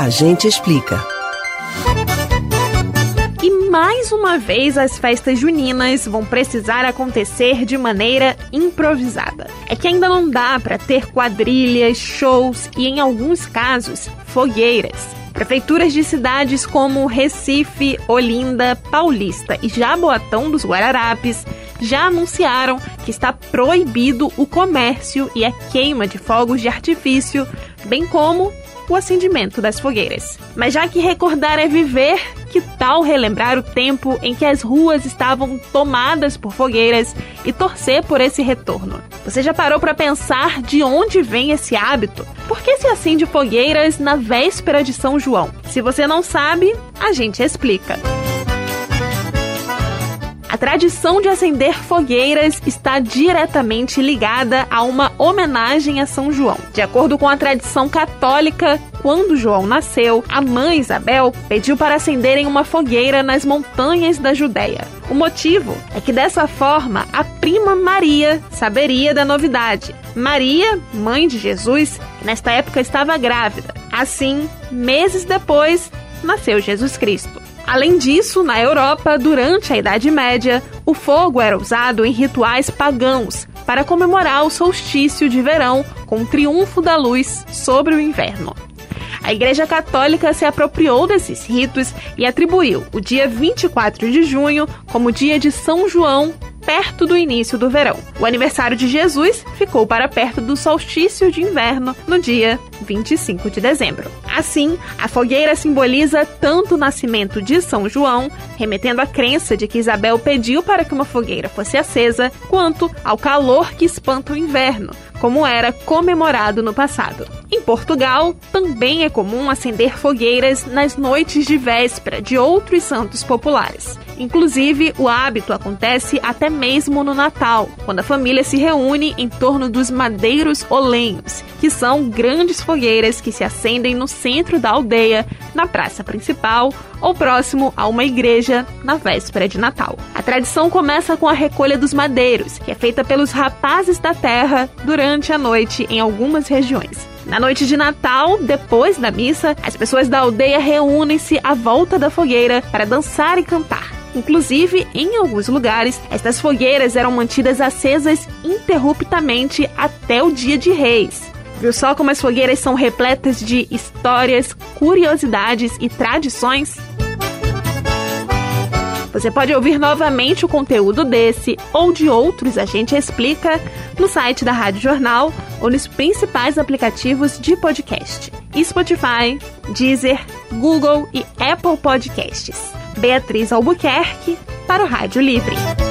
A gente explica. E mais uma vez as festas juninas vão precisar acontecer de maneira improvisada. É que ainda não dá para ter quadrilhas, shows e, em alguns casos, fogueiras. Prefeituras de cidades como Recife, Olinda, Paulista e Jaboatão dos Guararapes já anunciaram que está proibido o comércio e a queima de fogos de artifício, bem como o acendimento das fogueiras. Mas já que recordar é viver, que tal relembrar o tempo em que as ruas estavam tomadas por fogueiras e torcer por esse retorno? Você já parou para pensar de onde vem esse hábito? Por que se acende fogueiras na véspera de São João? Se você não sabe, a gente explica. Tradição de acender fogueiras está diretamente ligada a uma homenagem a São João. De acordo com a tradição católica, quando João nasceu, a mãe Isabel pediu para acenderem uma fogueira nas montanhas da Judéia. O motivo é que dessa forma a prima Maria saberia da novidade. Maria, mãe de Jesus, nesta época estava grávida. Assim, meses depois, nasceu Jesus Cristo. Além disso, na Europa, durante a Idade Média, o fogo era usado em rituais pagãos para comemorar o solstício de verão com o triunfo da luz sobre o inverno. A Igreja Católica se apropriou desses ritos e atribuiu o dia 24 de junho como dia de São João perto do início do verão. O aniversário de Jesus ficou para perto do solstício de inverno, no dia 25 de dezembro. Assim, a fogueira simboliza tanto o nascimento de São João, remetendo à crença de que Isabel pediu para que uma fogueira fosse acesa, quanto ao calor que espanta o inverno, como era comemorado no passado. Em Portugal, também é comum acender fogueiras nas noites de véspera de outros santos populares. Inclusive, o hábito acontece até mesmo no Natal, quando a família se reúne em torno dos madeiros olenhos, que são grandes fogueiras que se acendem no centro da aldeia, na praça principal ou próximo a uma igreja na véspera de Natal. A tradição começa com a recolha dos madeiros, que é feita pelos rapazes da terra durante a noite em algumas regiões. Na noite de Natal, depois da missa, as pessoas da aldeia reúnem-se à volta da fogueira para dançar e cantar. Inclusive, em alguns lugares, estas fogueiras eram mantidas acesas interruptamente até o dia de Reis. Viu só como as fogueiras são repletas de histórias, curiosidades e tradições? Você pode ouvir novamente o conteúdo desse ou de outros A Gente Explica no site da Rádio Jornal ou nos principais aplicativos de podcast: Spotify, Deezer, Google e Apple Podcasts. Beatriz Albuquerque para o Rádio Livre.